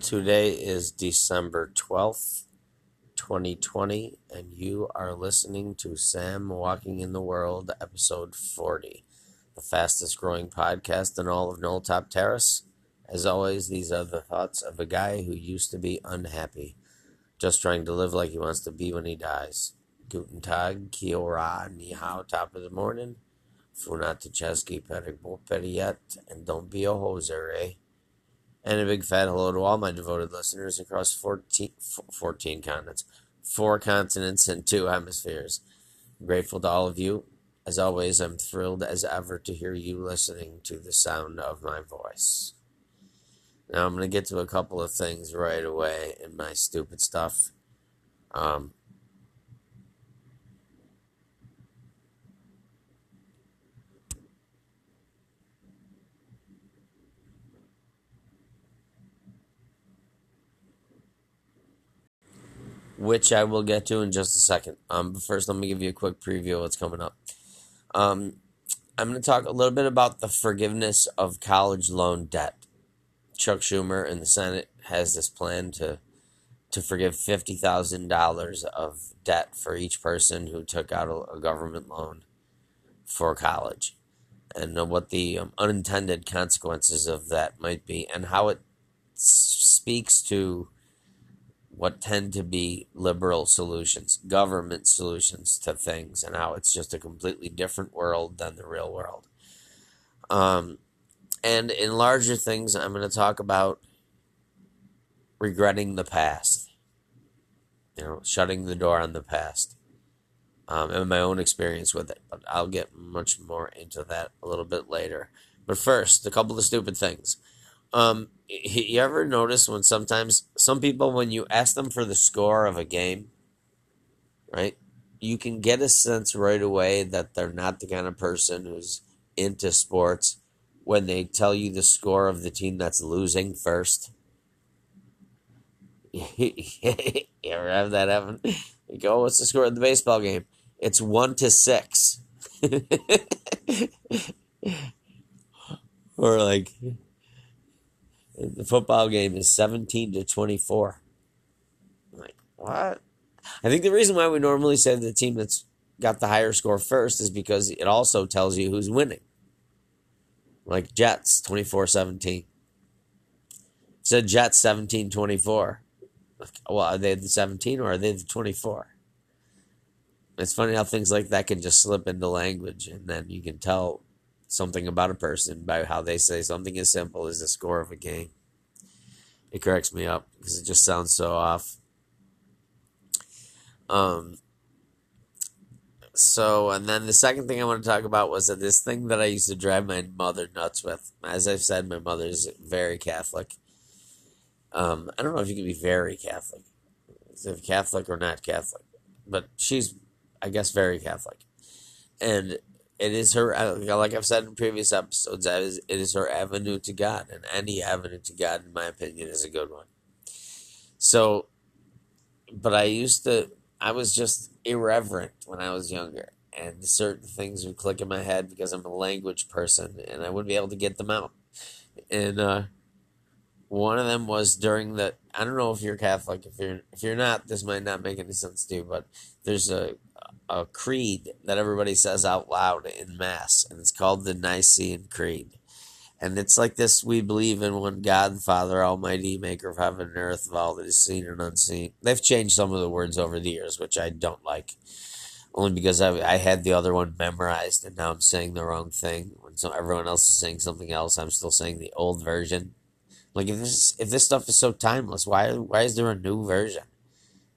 Today is December 12th, 2020, and you are listening to Sam Walking in the World, episode 40, the fastest growing podcast in all of Knolltop Terrace. As always, these are the thoughts of a guy who used to be unhappy, just trying to live like he wants to be when he dies. Guten Tag, Kia ora, ni hao, top of the morning. Funat Cheski, Periet, and don't be a hoser, eh? And a big fat hello to all my devoted listeners across 14, 14 continents, four continents, and two hemispheres. I'm grateful to all of you. As always, I'm thrilled as ever to hear you listening to the sound of my voice. Now, I'm going to get to a couple of things right away in my stupid stuff. Um, which I will get to in just a second. Um, but first, let me give you a quick preview of what's coming up. Um, I'm going to talk a little bit about the forgiveness of college loan debt. Chuck Schumer in the Senate has this plan to to forgive fifty thousand dollars of debt for each person who took out a, a government loan for college, and what the um, unintended consequences of that might be, and how it s- speaks to what tend to be liberal solutions, government solutions to things, and how it's just a completely different world than the real world. Um, and in larger things, I'm going to talk about regretting the past, you know, shutting the door on the past, um, and my own experience with it. But I'll get much more into that a little bit later. But first, a couple of stupid things. Um, you ever notice when sometimes some people, when you ask them for the score of a game, right, you can get a sense right away that they're not the kind of person who's into sports when they tell you the score of the team that's losing first. you ever have that happen? You go, what's the score of the baseball game? It's one to six. or like the football game is 17 to 24. I'm like, what? I think the reason why we normally say the team that's got the higher score first is because it also tells you who's winning. Like Jets 24 17. Said Jets 17 24. Well, are they the 17 or are they the 24? It's funny how things like that can just slip into language and then you can tell something about a person by how they say something as simple as the score of a game. It cracks me up because it just sounds so off. Um. So, and then the second thing I want to talk about was that this thing that I used to drive my mother nuts with. As I've said, my mother is very Catholic. Um, I don't know if you can be very Catholic, if Catholic or not Catholic, but she's, I guess, very Catholic. And it is her uh, like I've said in previous episodes, that is it is her avenue to God, and any avenue to God, in my opinion, is a good one. So, but I used to, I was just irreverent when I was younger, and certain things would click in my head because I'm a language person, and I wouldn't be able to get them out. And uh, one of them was during the. I don't know if you're Catholic. If you're if you're not, this might not make any sense to you. But there's a a creed that everybody says out loud in mass, and it's called the Nicene Creed. And it's like this: we believe in one God, Father Almighty, Maker of heaven and earth, of all that is seen and unseen. They've changed some of the words over the years, which I don't like, only because I, I had the other one memorized, and now I'm saying the wrong thing. When so everyone else is saying something else, I'm still saying the old version. Like if this if this stuff is so timeless, why why is there a new version?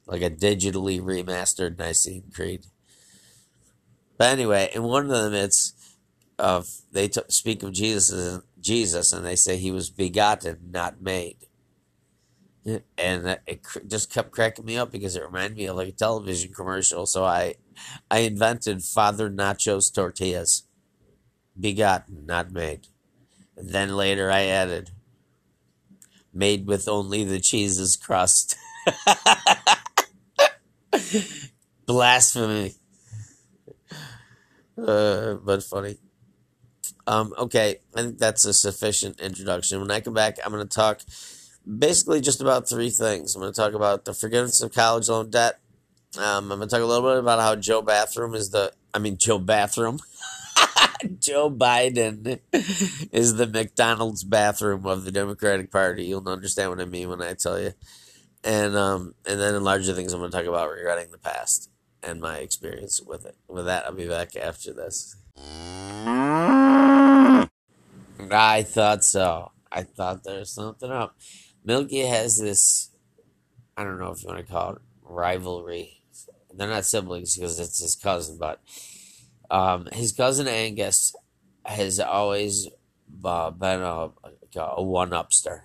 Like a digitally remastered Nicene Creed. But anyway, in one of them, it's of they t- speak of Jesus Jesus, and they say he was begotten, not made. And it just kept cracking me up because it reminded me of like a television commercial. So I, I invented Father Nacho's tortillas, begotten, not made. And then later I added, made with only the cheese's crust. Blasphemy. Uh, but funny. Um, okay, I think that's a sufficient introduction. When I come back, I'm going to talk basically just about three things. I'm going to talk about the forgiveness of college loan debt. Um, I'm going to talk a little bit about how Joe Bathroom is the, I mean, Joe Bathroom. Joe Biden is the McDonald's bathroom of the Democratic Party. You'll understand what I mean when I tell you. And um, and then in larger things, I'm going to talk about regretting the past and my experience with it. With that, I'll be back after this. I thought so. I thought there was something up. Milky has this, I don't know if you want to call it rivalry. They're not siblings because it's his cousin, but um, his cousin Angus has always uh, been a, a one upster.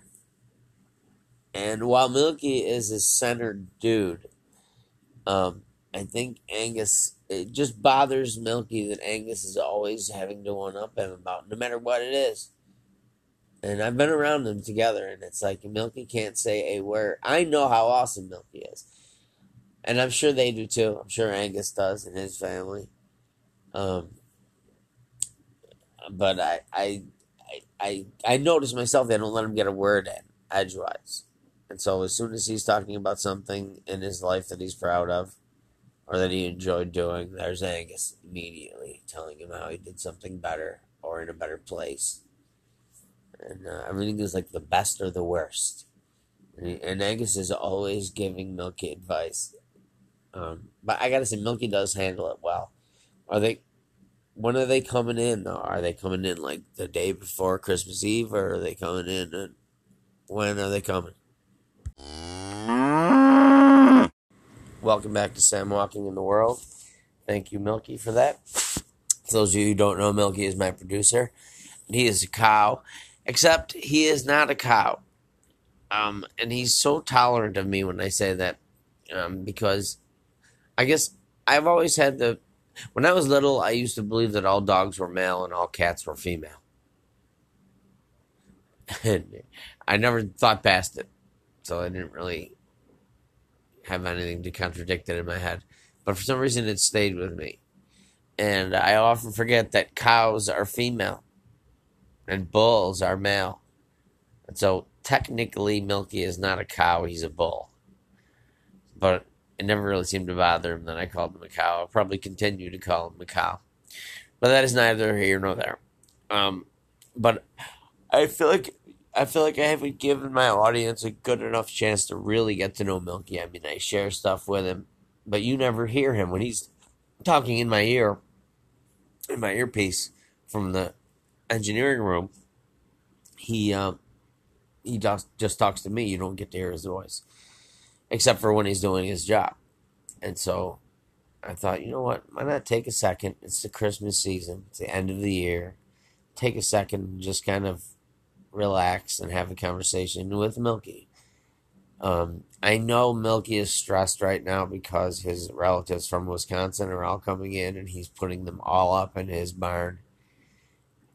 And while Milky is a centered dude, um, I think Angus, it just bothers Milky that Angus is always having to one up him about no matter what it is. And I've been around them together, and it's like Milky can't say a word. I know how awesome Milky is. And I'm sure they do too. I'm sure Angus does and his family. Um, but I, I, I, I notice myself they don't let him get a word in edgewise. And so as soon as he's talking about something in his life that he's proud of or that he enjoyed doing, there's Angus immediately telling him how he did something better or in a better place. And uh, everything is like the best or the worst. And, he, and Angus is always giving Milky advice. Um, but I gotta say, Milky does handle it well. Are they? When are they coming in? Are they coming in like the day before Christmas Eve, or are they coming in? And when are they coming? Welcome back to Sam Walking in the World. Thank you, Milky, for that. For those of you who don't know, Milky is my producer. He is a cow, except he is not a cow. Um, and he's so tolerant of me when I say that, um, because I guess I've always had the. When I was little, I used to believe that all dogs were male and all cats were female. And I never thought past it, so I didn't really have anything to contradict it in my head. But for some reason, it stayed with me. And I often forget that cows are female and bulls are male. And so technically, Milky is not a cow, he's a bull. But it never really seemed to bother him that I called him a cow. I'll probably continue to call him a cow. But that is neither here nor there. Um, but I feel like I feel like I haven't given my audience a good enough chance to really get to know Milky. I mean, I share stuff with him, but you never hear him when he's talking in my ear, in my earpiece from the engineering room. He um, he just just talks to me. You don't get to hear his voice, except for when he's doing his job. And so, I thought, you know what? Why not take a second? It's the Christmas season. It's the end of the year. Take a second and just kind of relax and have a conversation with Milky. Um, I know Milky is stressed right now because his relatives from Wisconsin are all coming in and he's putting them all up in his barn.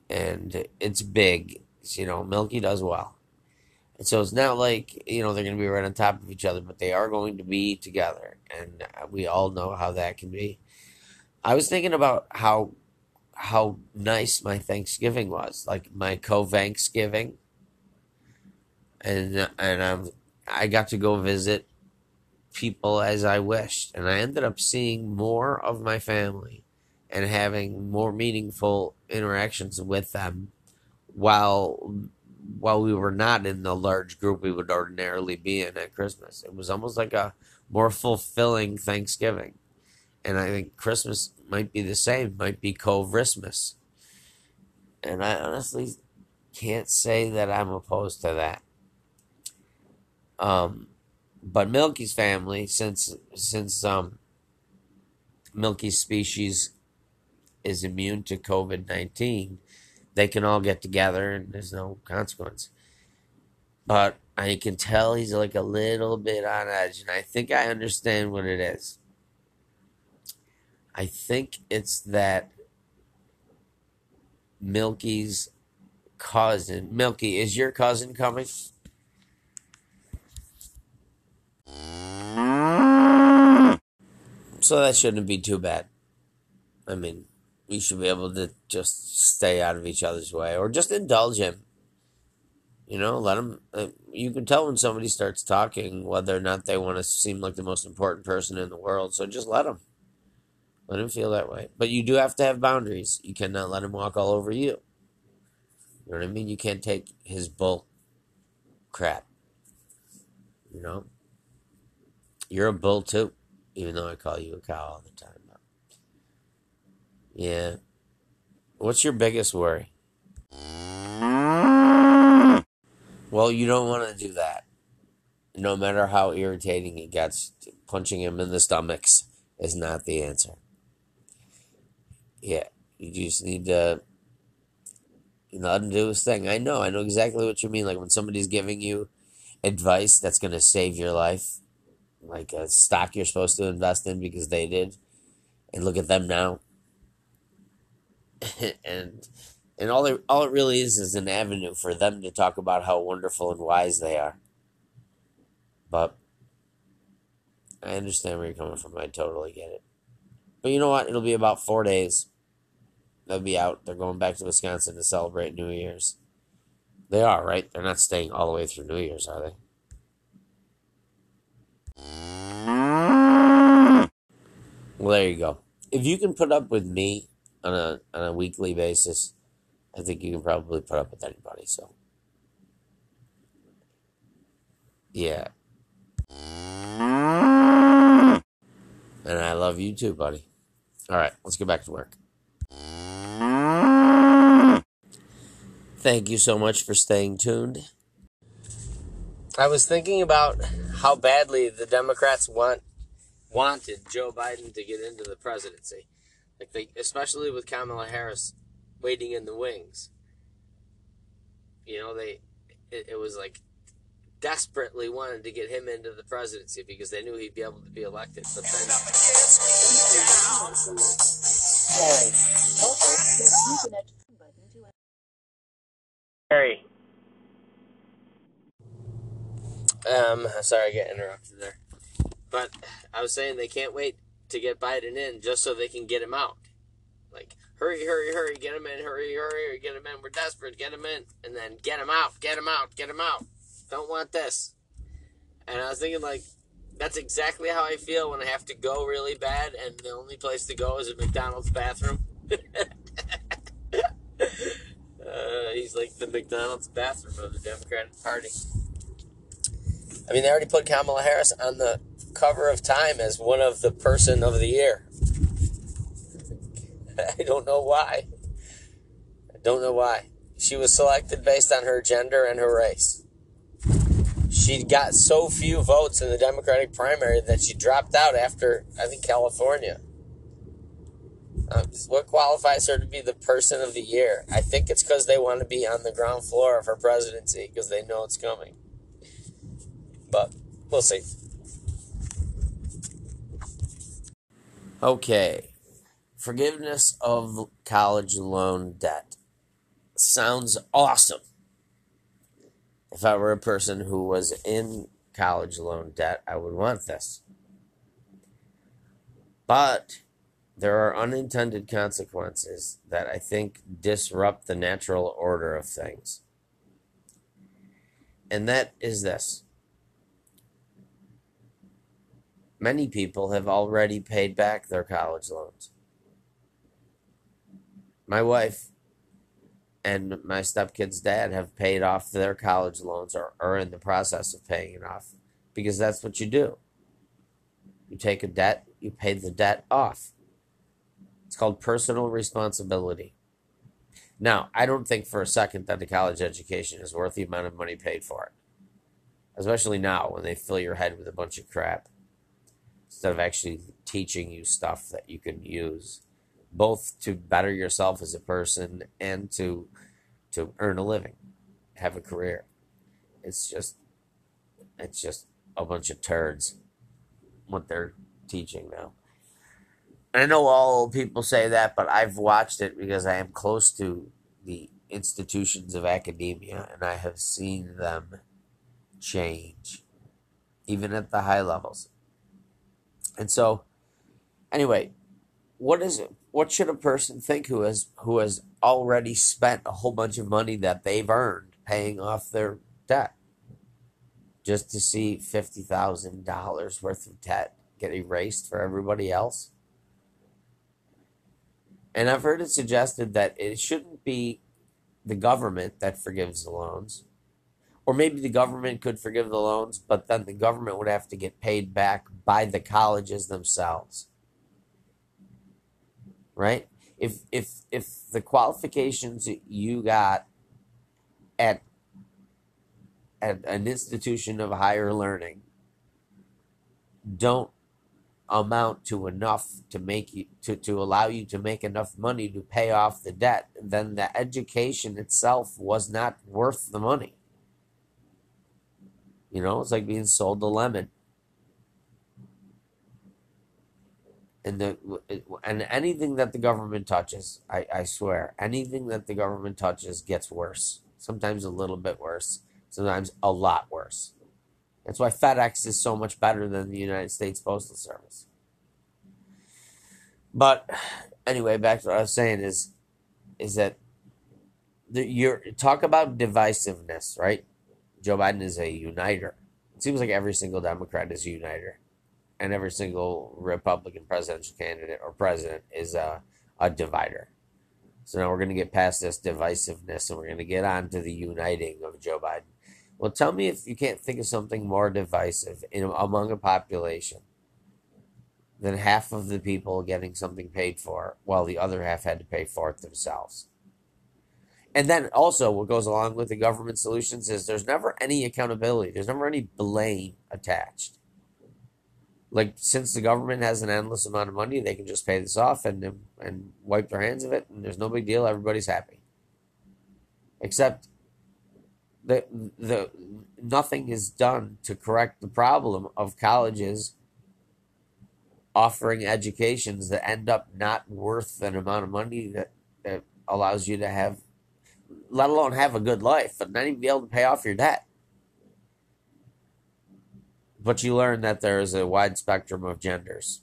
And it's big. You know, Milky does well. And so it's not like, you know, they're going to be right on top of each other, but they are going to be together. And we all know how that can be. I was thinking about how how nice my Thanksgiving was, like my co-Thanksgiving, and and I'm I got to go visit people as I wished, and I ended up seeing more of my family and having more meaningful interactions with them while while we were not in the large group we would ordinarily be in at Christmas. It was almost like a more fulfilling Thanksgiving. And I think Christmas might be the same, might be Christmas. And I honestly can't say that I'm opposed to that. Um, but Milky's family, since since um, Milky's species is immune to COVID nineteen, they can all get together and there's no consequence. But I can tell he's like a little bit on edge, and I think I understand what it is. I think it's that Milky's cousin. Milky, is your cousin coming? So that shouldn't be too bad. I mean, we should be able to just stay out of each other's way or just indulge him. You know, let him. Uh, you can tell when somebody starts talking whether or not they want to seem like the most important person in the world. So just let him. Let him feel that way. But you do have to have boundaries. You cannot let him walk all over you. You know what I mean? You can't take his bull crap. You know? You're a bull too, even though I call you a cow all the time. Yeah. What's your biggest worry? Well, you don't want to do that. No matter how irritating it gets, punching him in the stomachs is not the answer. Yeah, you just need to you know, do thing. I know, I know exactly what you mean. Like when somebody's giving you advice that's going to save your life, like a stock you're supposed to invest in because they did, and look at them now. and and all all it really is is an avenue for them to talk about how wonderful and wise they are. But I understand where you're coming from. I totally get it. But you know what? It'll be about four days. They'll be out. They're going back to Wisconsin to celebrate New Year's. They are, right? They're not staying all the way through New Year's, are they? Well, there you go. If you can put up with me on a on a weekly basis, I think you can probably put up with anybody. So, yeah. And I love you too, buddy. All right, let's get back to work. Thank you so much for staying tuned. I was thinking about how badly the Democrats want wanted Joe Biden to get into the presidency. Like they, especially with Kamala Harris waiting in the wings. You know, they it, it was like desperately wanted to get him into the presidency because they knew he'd be able to be elected. But then Harry. Um, sorry I get interrupted there. But I was saying they can't wait to get Biden in just so they can get him out. Like, hurry, hurry, hurry, get him in, hurry, hurry, get him in. We're desperate, get him in. And then get him out, get him out, get him out. Don't want this. And I was thinking, like, that's exactly how I feel when I have to go really bad and the only place to go is a McDonald's bathroom. uh, he's like the McDonald's bathroom of the Democratic Party. I mean, they already put Kamala Harris on the cover of Time as one of the person of the year. I don't know why. I don't know why. She was selected based on her gender and her race. She got so few votes in the Democratic primary that she dropped out after, I think, California. Um, what qualifies her to be the person of the year? I think it's because they want to be on the ground floor of her presidency because they know it's coming. But we'll see. Okay. Forgiveness of college loan debt. Sounds awesome. If I were a person who was in college loan debt, I would want this. But there are unintended consequences that I think disrupt the natural order of things. And that is this many people have already paid back their college loans. My wife and my stepkid's dad have paid off their college loans or are in the process of paying it off because that's what you do. You take a debt, you pay the debt off. It's called personal responsibility. Now, I don't think for a second that the college education is worth the amount of money paid for it. Especially now when they fill your head with a bunch of crap instead of actually teaching you stuff that you can use both to better yourself as a person and to to earn a living, have a career. It's just it's just a bunch of turds what they're teaching now. I know all people say that, but I've watched it because I am close to the institutions of academia and I have seen them change, even at the high levels. And so, anyway, what is it? What should a person think who has who has already spent a whole bunch of money that they've earned paying off their debt? Just to see fifty thousand dollars worth of debt get erased for everybody else? And I've heard it suggested that it shouldn't be the government that forgives the loans. Or maybe the government could forgive the loans, but then the government would have to get paid back by the colleges themselves. Right? If if if the qualifications you got at at an institution of higher learning don't amount to enough to make you to, to allow you to make enough money to pay off the debt, then the education itself was not worth the money. You know, it's like being sold a lemon. And the and anything that the government touches, I, I swear, anything that the government touches gets worse. Sometimes a little bit worse, sometimes a lot worse. That's why FedEx is so much better than the United States Postal Service. But anyway, back to what I was saying is is that the, you're talk about divisiveness, right? Joe Biden is a uniter. It seems like every single Democrat is a uniter, and every single Republican presidential candidate or president is a, a divider. So now we're going to get past this divisiveness and we're going to get on to the uniting of Joe Biden. Well, tell me if you can't think of something more divisive in, among a population than half of the people getting something paid for while the other half had to pay for it themselves. And then also, what goes along with the government solutions is there's never any accountability, there's never any blame attached. Like, since the government has an endless amount of money, they can just pay this off and, and wipe their hands of it, and there's no big deal. Everybody's happy. Except the the nothing is done to correct the problem of colleges offering educations that end up not worth an amount of money that, that allows you to have let alone have a good life but not even be able to pay off your debt. But you learn that there is a wide spectrum of genders.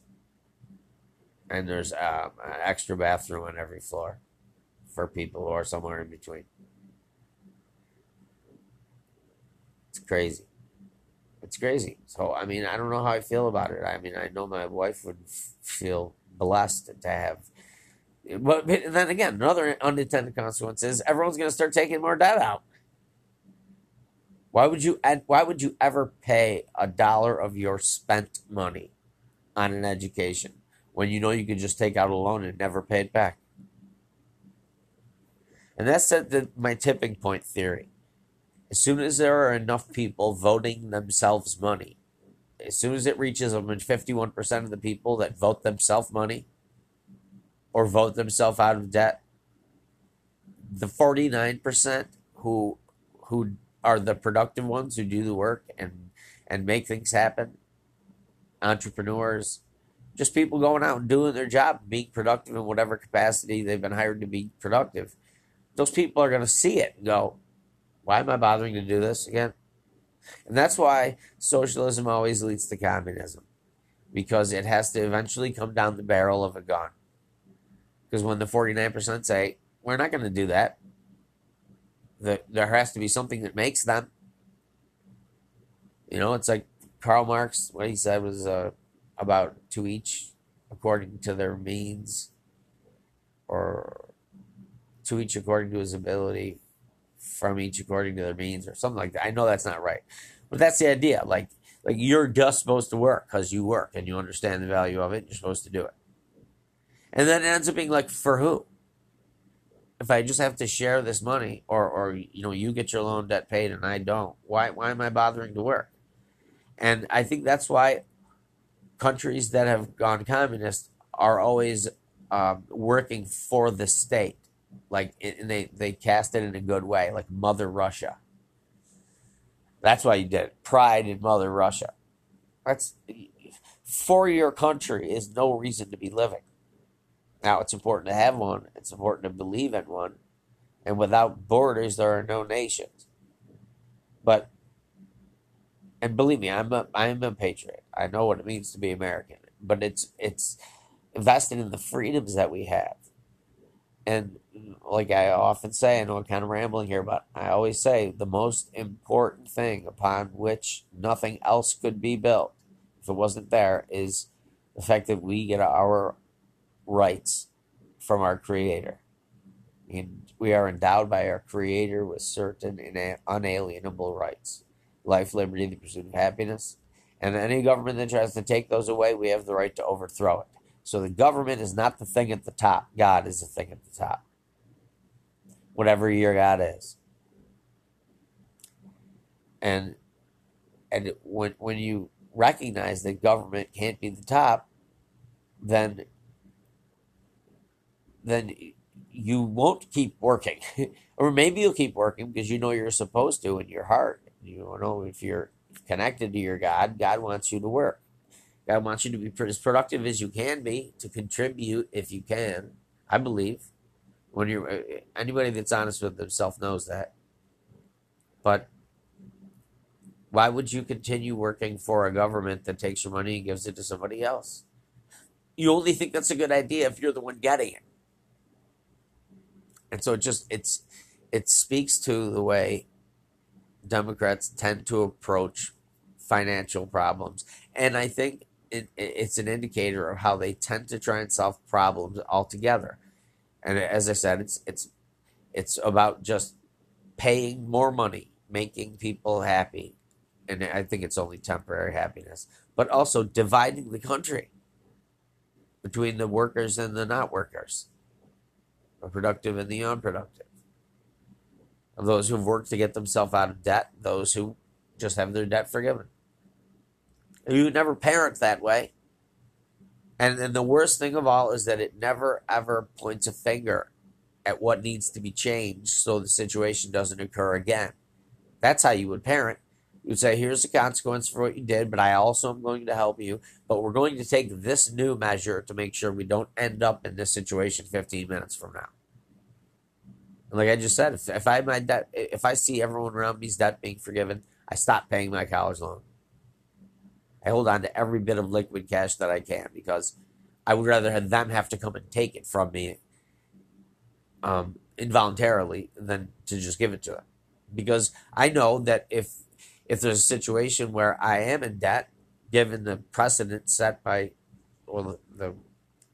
And there's um, an extra bathroom on every floor for people who are somewhere in between crazy. It's crazy. So, I mean, I don't know how I feel about it. I mean, I know my wife would f- feel blessed to have. But then again, another unintended consequence is everyone's going to start taking more debt out. Why would you? Why would you ever pay a dollar of your spent money on an education when you know you could just take out a loan and never pay it back? And that's the, my tipping point theory. As soon as there are enough people voting themselves money, as soon as it reaches 51% of the people that vote themselves money or vote themselves out of debt, the 49% who who are the productive ones who do the work and and make things happen, entrepreneurs, just people going out and doing their job, being productive in whatever capacity they've been hired to be productive. Those people are going to see it and go, why am I bothering to do this again? And that's why socialism always leads to communism, because it has to eventually come down the barrel of a gun. Because when the 49% say, we're not going to do that, the, there has to be something that makes them. You know, it's like Karl Marx, what he said was uh, about to each according to their means, or to each according to his ability, from each according to their means or something like that. I know that's not right, but that's the idea. Like like you're just supposed to work because you work and you understand the value of it. You're supposed to do it, and then it ends up being like for who? If I just have to share this money, or or you know you get your loan debt paid and I don't, why why am I bothering to work? And I think that's why countries that have gone communist are always um, working for the state like and they they cast it in a good way, like Mother Russia. That's why you did it. Pride in Mother Russia. That's for your country is no reason to be living. Now it's important to have one. It's important to believe in one, and without borders, there are no nations. But and believe me, I'm a I'm a patriot. I know what it means to be American. But it's it's invested in the freedoms that we have. And like I often say, I know I'm kind of rambling here, but I always say the most important thing upon which nothing else could be built, if it wasn't there, is the fact that we get our rights from our Creator. And we are endowed by our Creator with certain unalienable rights life, liberty, the pursuit of happiness. And any government that tries to take those away, we have the right to overthrow it. So the government is not the thing at the top. God is the thing at the top. Whatever your God is. And and when when you recognize that government can't be the top, then then you won't keep working. or maybe you'll keep working because you know you're supposed to in your heart. You know if you're connected to your God, God wants you to work. God wants you to be as productive as you can be to contribute if you can. I believe when you're uh, anybody that's honest with themselves knows that. But why would you continue working for a government that takes your money and gives it to somebody else? You only think that's a good idea if you're the one getting it. And so it just it's it speaks to the way Democrats tend to approach financial problems. And I think it, it's an indicator of how they tend to try and solve problems altogether. And as I said, it's it's it's about just paying more money, making people happy, and I think it's only temporary happiness, but also dividing the country between the workers and the not workers, the productive and the unproductive, of those who've worked to get themselves out of debt, those who just have their debt forgiven. You never parent that way. And then the worst thing of all is that it never ever points a finger at what needs to be changed so the situation doesn't occur again. That's how you would parent. You'd say, here's the consequence for what you did, but I also am going to help you. But we're going to take this new measure to make sure we don't end up in this situation 15 minutes from now. And like I just said, if, if I my debt, if I see everyone around me's debt being forgiven, I stop paying my college loan. I hold on to every bit of liquid cash that I can because I would rather have them have to come and take it from me um, involuntarily than to just give it to them. Because I know that if if there's a situation where I am in debt, given the precedent set by, or the, the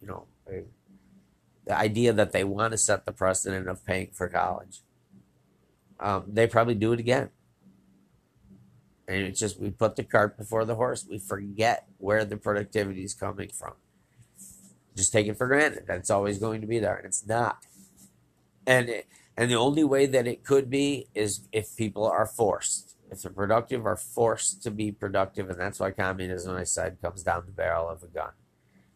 you know, the idea that they want to set the precedent of paying for college, um, they probably do it again. And it's just we put the cart before the horse. We forget where the productivity is coming from. Just take it for granted that it's always going to be there, and it's not. And it, and the only way that it could be is if people are forced. If the productive are forced to be productive, and that's why communism, I said, comes down the barrel of a gun.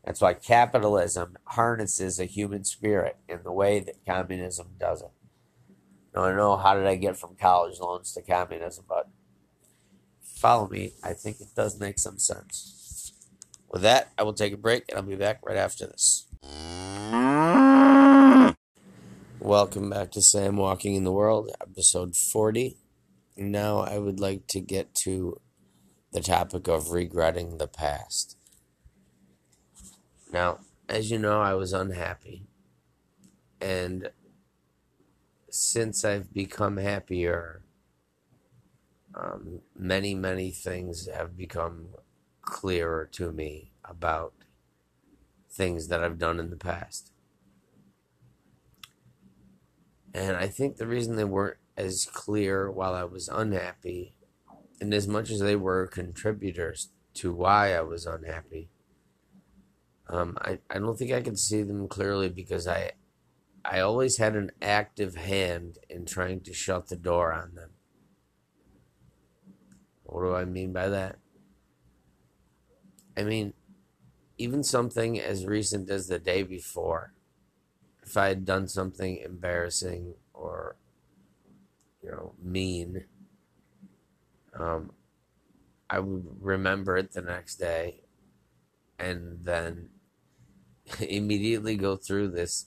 That's why capitalism harnesses a human spirit in the way that communism doesn't. Now, I know how did I get from college loans to communism, but follow me, I think it does make some sense. With that, I will take a break and I'll be back right after this. Welcome back to Sam Walking in the World, episode 40. Now, I would like to get to the topic of regretting the past. Now, as you know, I was unhappy. And since I've become happier, um, many, many things have become clearer to me about things that I've done in the past. And I think the reason they weren't as clear while I was unhappy, and as much as they were contributors to why I was unhappy, um, I, I don't think I could see them clearly because I I always had an active hand in trying to shut the door on them. What do I mean by that? I mean, even something as recent as the day before, if I had done something embarrassing or, you know, mean, um, I would remember it the next day and then immediately go through this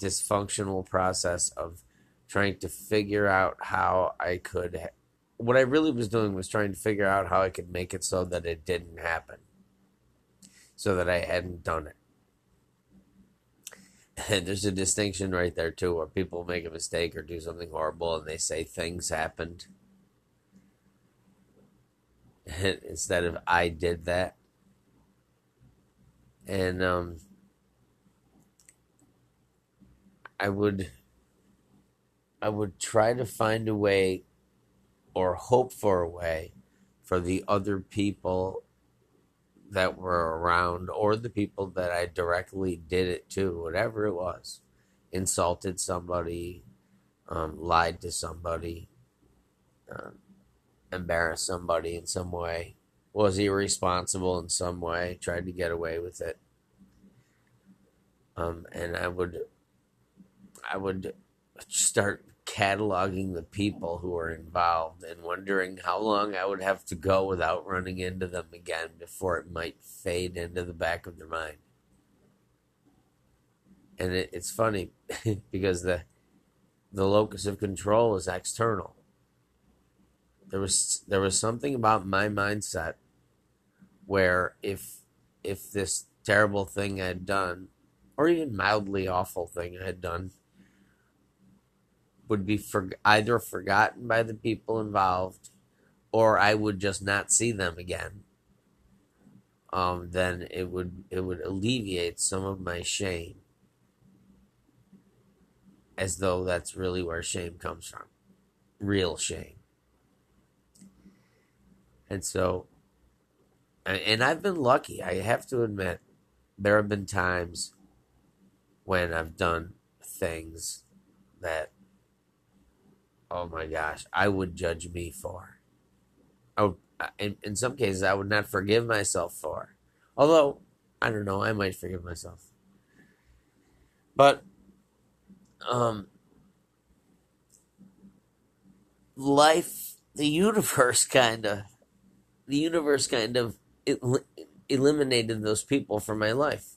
dysfunctional process of trying to figure out how I could what I really was doing was trying to figure out how I could make it so that it didn't happen, so that I hadn't done it. And there's a distinction right there too, where people make a mistake or do something horrible, and they say things happened instead of I did that. And um, I would I would try to find a way or hope for a way for the other people that were around or the people that I directly did it to, whatever it was, insulted somebody, um, lied to somebody, uh, embarrassed somebody in some way, was irresponsible in some way, tried to get away with it. Um, and I would, I would start cataloging the people who were involved and wondering how long I would have to go without running into them again before it might fade into the back of their mind. And it, it's funny because the the locus of control is external. There was there was something about my mindset where if if this terrible thing I had done, or even mildly awful thing I had done, would be for, either forgotten by the people involved or I would just not see them again. Um, then it would it would alleviate some of my shame, as though that's really where shame comes from, real shame. And so, and I've been lucky. I have to admit, there have been times when I've done things that oh my gosh, I would judge me for. I in, in some cases, I would not forgive myself for. Although, I don't know, I might forgive myself. But, um, life, the universe kind of, the universe kind of el- eliminated those people from my life.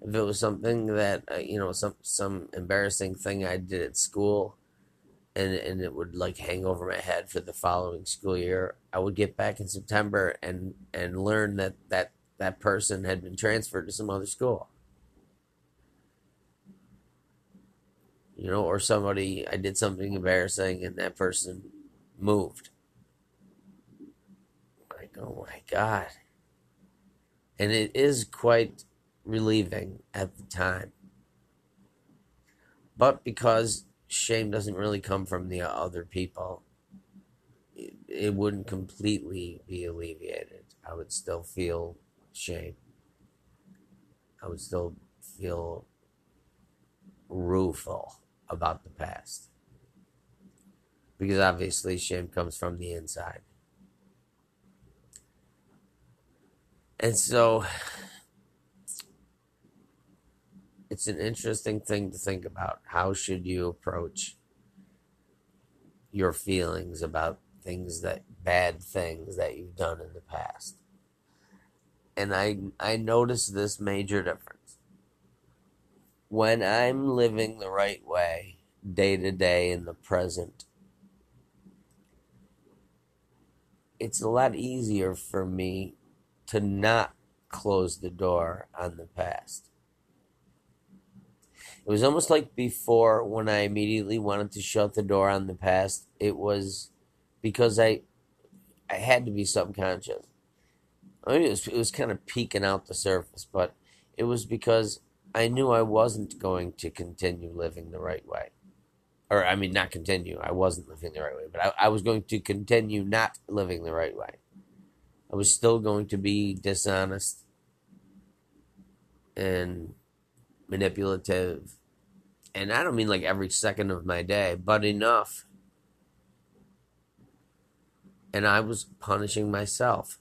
If it was something that, uh, you know, some, some embarrassing thing I did at school, and and it would like hang over my head for the following school year. I would get back in September and and learn that that that person had been transferred to some other school. You know, or somebody I did something embarrassing and that person moved. Like, oh my god. And it is quite relieving at the time. But because shame doesn't really come from the other people, it, it wouldn't completely be alleviated. I would still feel shame. I would still feel rueful about the past. Because obviously, shame comes from the inside. And so, it's an interesting thing to think about. How should you approach your feelings about things that bad things that you've done in the past? And I I notice this major difference. When I'm living the right way, day to day in the present, it's a lot easier for me to not close the door on the past it was almost like before when I immediately wanted to shut the door on the past. It was because I I had to be subconscious. I mean, it was, it was kind of peeking out the surface, but it was because I knew I wasn't going to continue living the right way. Or, I mean, not continue. I wasn't living the right way, but I, I was going to continue not living the right way. I was still going to be dishonest and manipulative. And I don't mean like every second of my day, but enough. And I was punishing myself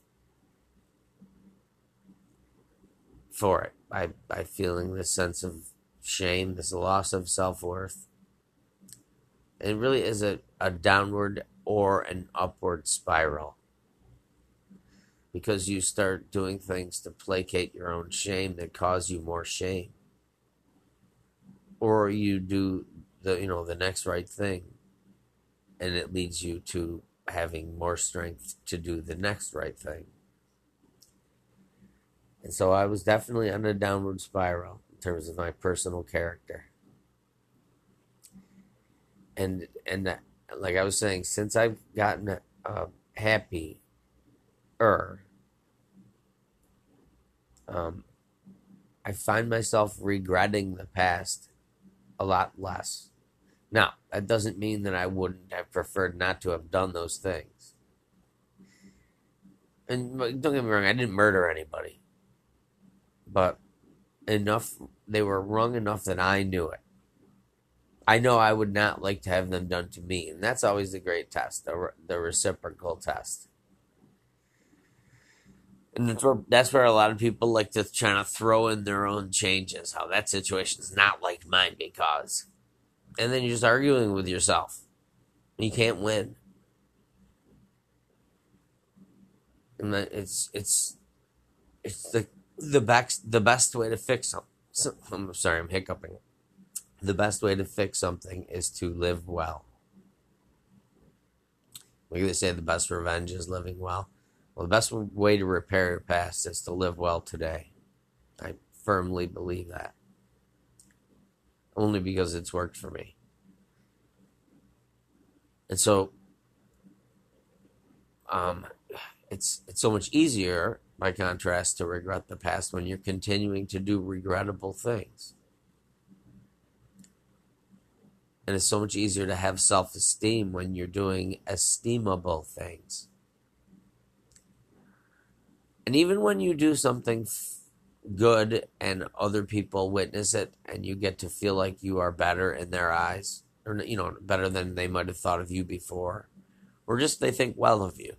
for it by, by feeling this sense of shame, this loss of self worth. It really is a, a downward or an upward spiral because you start doing things to placate your own shame that cause you more shame or you do the you know the next right thing and it leads you to having more strength to do the next right thing and so i was definitely on a downward spiral in terms of my personal character. And and uh, like I was saying, since I've gotten uh, happy, er, um, I find myself regretting the past a lot less. Now, that doesn't mean that I wouldn't have preferred not to have done those things. And don't get me wrong, I didn't murder anybody. But enough, they were wrong enough that I knew it. I know I would not like to have them done to me. And that's always the great test, the, the reciprocal test. And that's where, that's where a lot of people like to try to throw in their own changes. How that situation is not like mine because. And then you're just arguing with yourself. You can't win. And it's it's it's the the best the best way to fix something. So, I'm sorry, I'm hiccuping. The best way to fix something is to live well. Like they say, the best revenge is living well. Well, the best way to repair your past is to live well today. I firmly believe that. Only because it's worked for me. And so um, it's it's so much easier by contrast to regret the past when you're continuing to do regrettable things. And it's so much easier to have self-esteem when you're doing esteemable things. And even when you do something good and other people witness it and you get to feel like you are better in their eyes, or, you know, better than they might have thought of you before, or just they think well of you.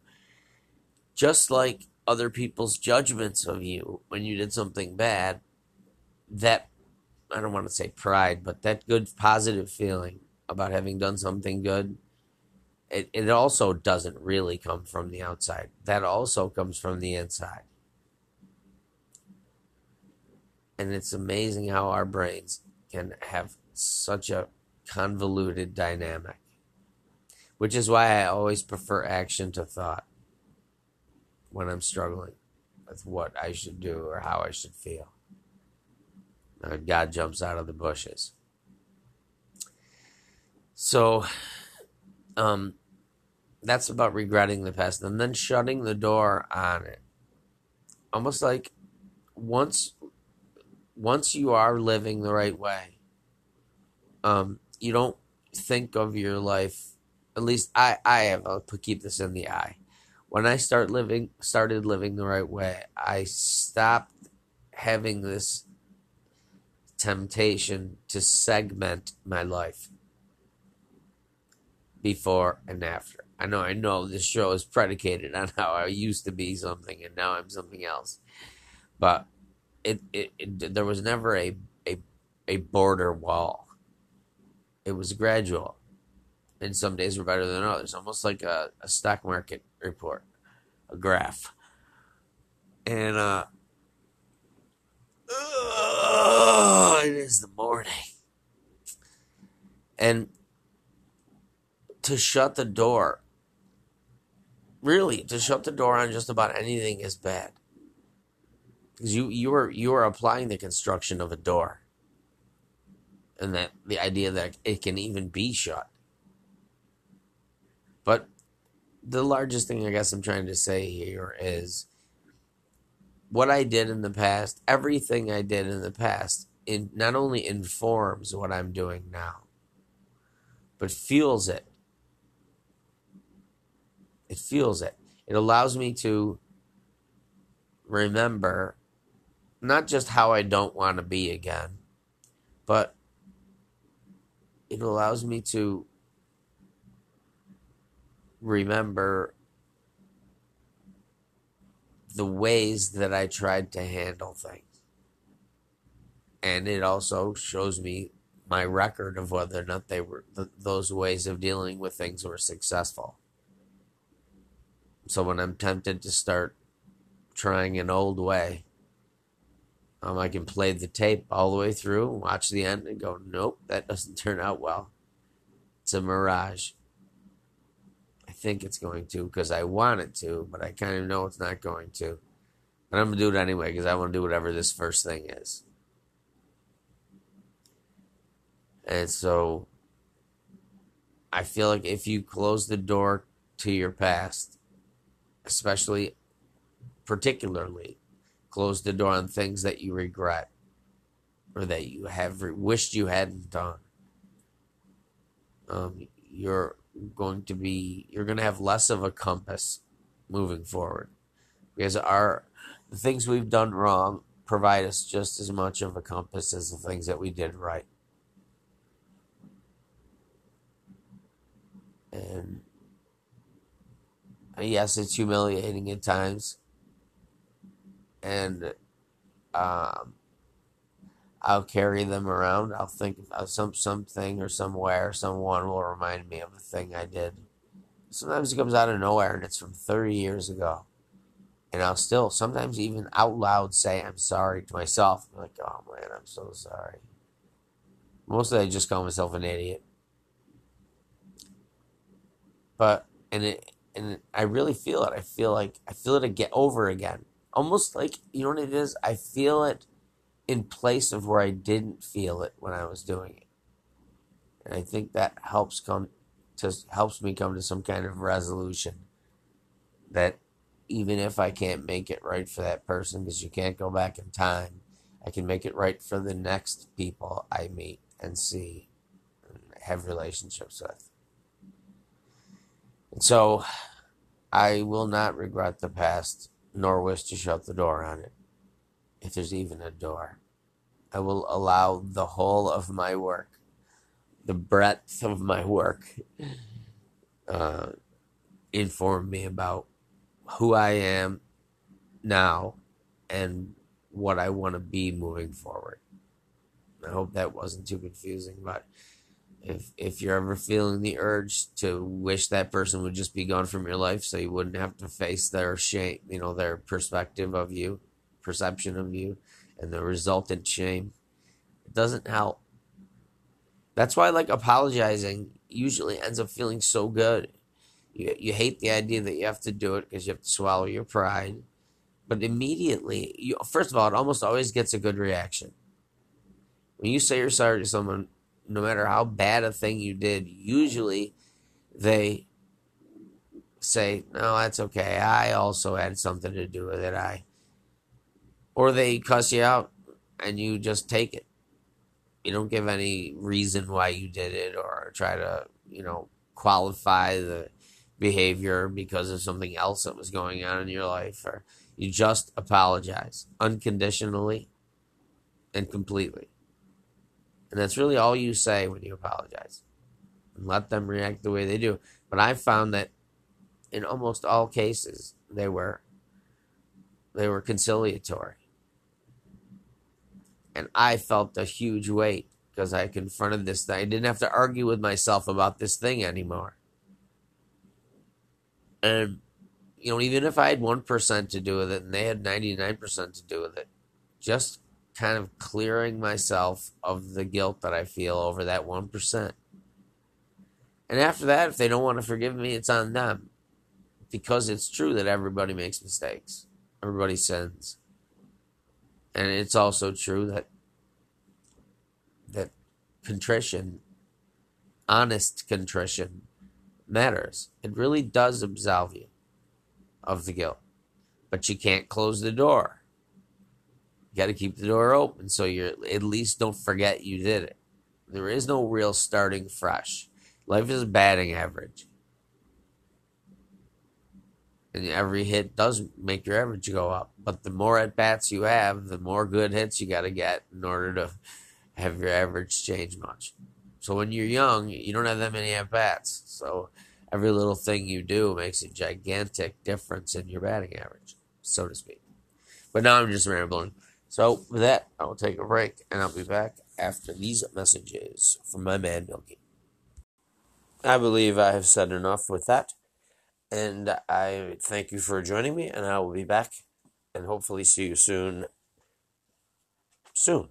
Just like other people's judgments of you when you did something bad, that, I don't want to say pride, but that good positive feeling about having done something good it, it also doesn't really come from the outside. That also comes from the inside. And it's amazing how our brains can have such a convoluted dynamic, which is why I always prefer action to thought when I'm struggling with what I should do or how I should feel. God jumps out of the bushes. So, um, that's about regretting the past and then shutting the door on it. Almost like once once you are living the right way, um, you don't think of your life. At least I, I have. I'll keep this in the eye. When I start living, started living the right way, I stopped having this temptation to segment my life before and after. I know, I know this show is predicated on how I used to be something and now I'm something else, but it, it, it there was never a, a a border wall. It was gradual, and some days were better than others, almost like a, a stock market report, a graph, and uh, it is the morning, and to shut the door, really, to shut the door on just about anything is bad. Because you, you are you are applying the construction of a door. And that the idea that it can even be shut. But the largest thing I guess I'm trying to say here is what I did in the past, everything I did in the past, in not only informs what I'm doing now, but fuels it it feels it. It allows me to remember not just how I don't want to be again, but it allows me to remember the ways that I tried to handle things. And it also shows me my record of whether or not they were th- those ways of dealing with things were successful. So when I'm tempted to start trying an old way, um, I can play the tape all the way through, watch the end, and go, nope, that doesn't turn out well. It's a mirage. I think it's going to because I want it to, but I kind of know it's not going to. And I'm going to do it anyway because I want to do whatever this first thing is. And so I feel like if you close the door to your past, especially particularly close the door on things that you regret or that you have wished you hadn't done, um, you're going to be you're going to have less of a compass moving forward because our the things we've done wrong provide us just as much of a compass as the things that we did right. And yes, it's humiliating at times. And um, I'll carry them around. I'll think of some something or somewhere, someone will remind me of a thing I did. Sometimes it comes out of nowhere and it's from 30 years ago. And I'll still sometimes even out loud say I'm sorry to myself. I'm like, oh man, I'm so sorry. Mostly I just call myself an idiot. But and it and I really feel it. I feel like I feel it to get over again. Almost like you know what it is? I feel it in place of where I didn't feel it when I was doing it. And I think that helps come to helps me come to some kind of resolution that even if I can't make it right for that person because you can't go back in time, I can make it right for the next people I meet and see and have relationships with. So I will not regret the past nor wish to shut the door on it if there's even a door. I will allow the whole of my work, the breadth of my work, uh, inform me about who I am now and what I want to be moving forward. I hope that wasn't too confusing, but if if you're ever feeling the urge to wish that person would just be gone from your life so you wouldn't have to face their shame, you know, their perspective of you, perception of you, and the resultant shame, it doesn't help. That's why like apologizing usually ends up feeling so good. You, you hate the idea that you have to do it because you have to swallow your pride. But immediately, you, first of all, it almost always gets a good reaction. When you say you're sorry to someone, no matter how bad a thing you did, usually they say, "No, that's okay. I also had something to do with it. I or they cuss you out and you just take it. You don't give any reason why you did it or try to, you know, qualify the behavior because of something else that was going on in your life or you just apologize unconditionally and completely. And that's really all you say when you apologize. And let them react the way they do. But I found that in almost all cases they were they were conciliatory and I felt a huge weight because I confronted this thing. I didn't have to argue with myself about this thing anymore. And, you know, even if I had 1% to do with it and they had 99% to do with it, just kind of clearing myself of the guilt that I feel over that 1%. And after that, if they don't want to forgive me, it's on them. Because it's true that everybody makes mistakes, everybody sins. And it's also true that that contrition, honest contrition, matters. It really does absolve you of the guilt. But you can't close the door. You got to keep the door open so you at least don't forget you did it. There is no real starting fresh. Life is a batting average and every hit does make your average go up. But the more at bats you have, the more good hits you got to get in order to have your average change much. So when you're young, you don't have that many at bats. So every little thing you do makes a gigantic difference in your batting average, so to speak. But now I'm just rambling. So with that, I will take a break and I'll be back after these messages from my man Milky. I believe I have said enough with that. And I thank you for joining me, and I will be back and hopefully see you soon. Soon.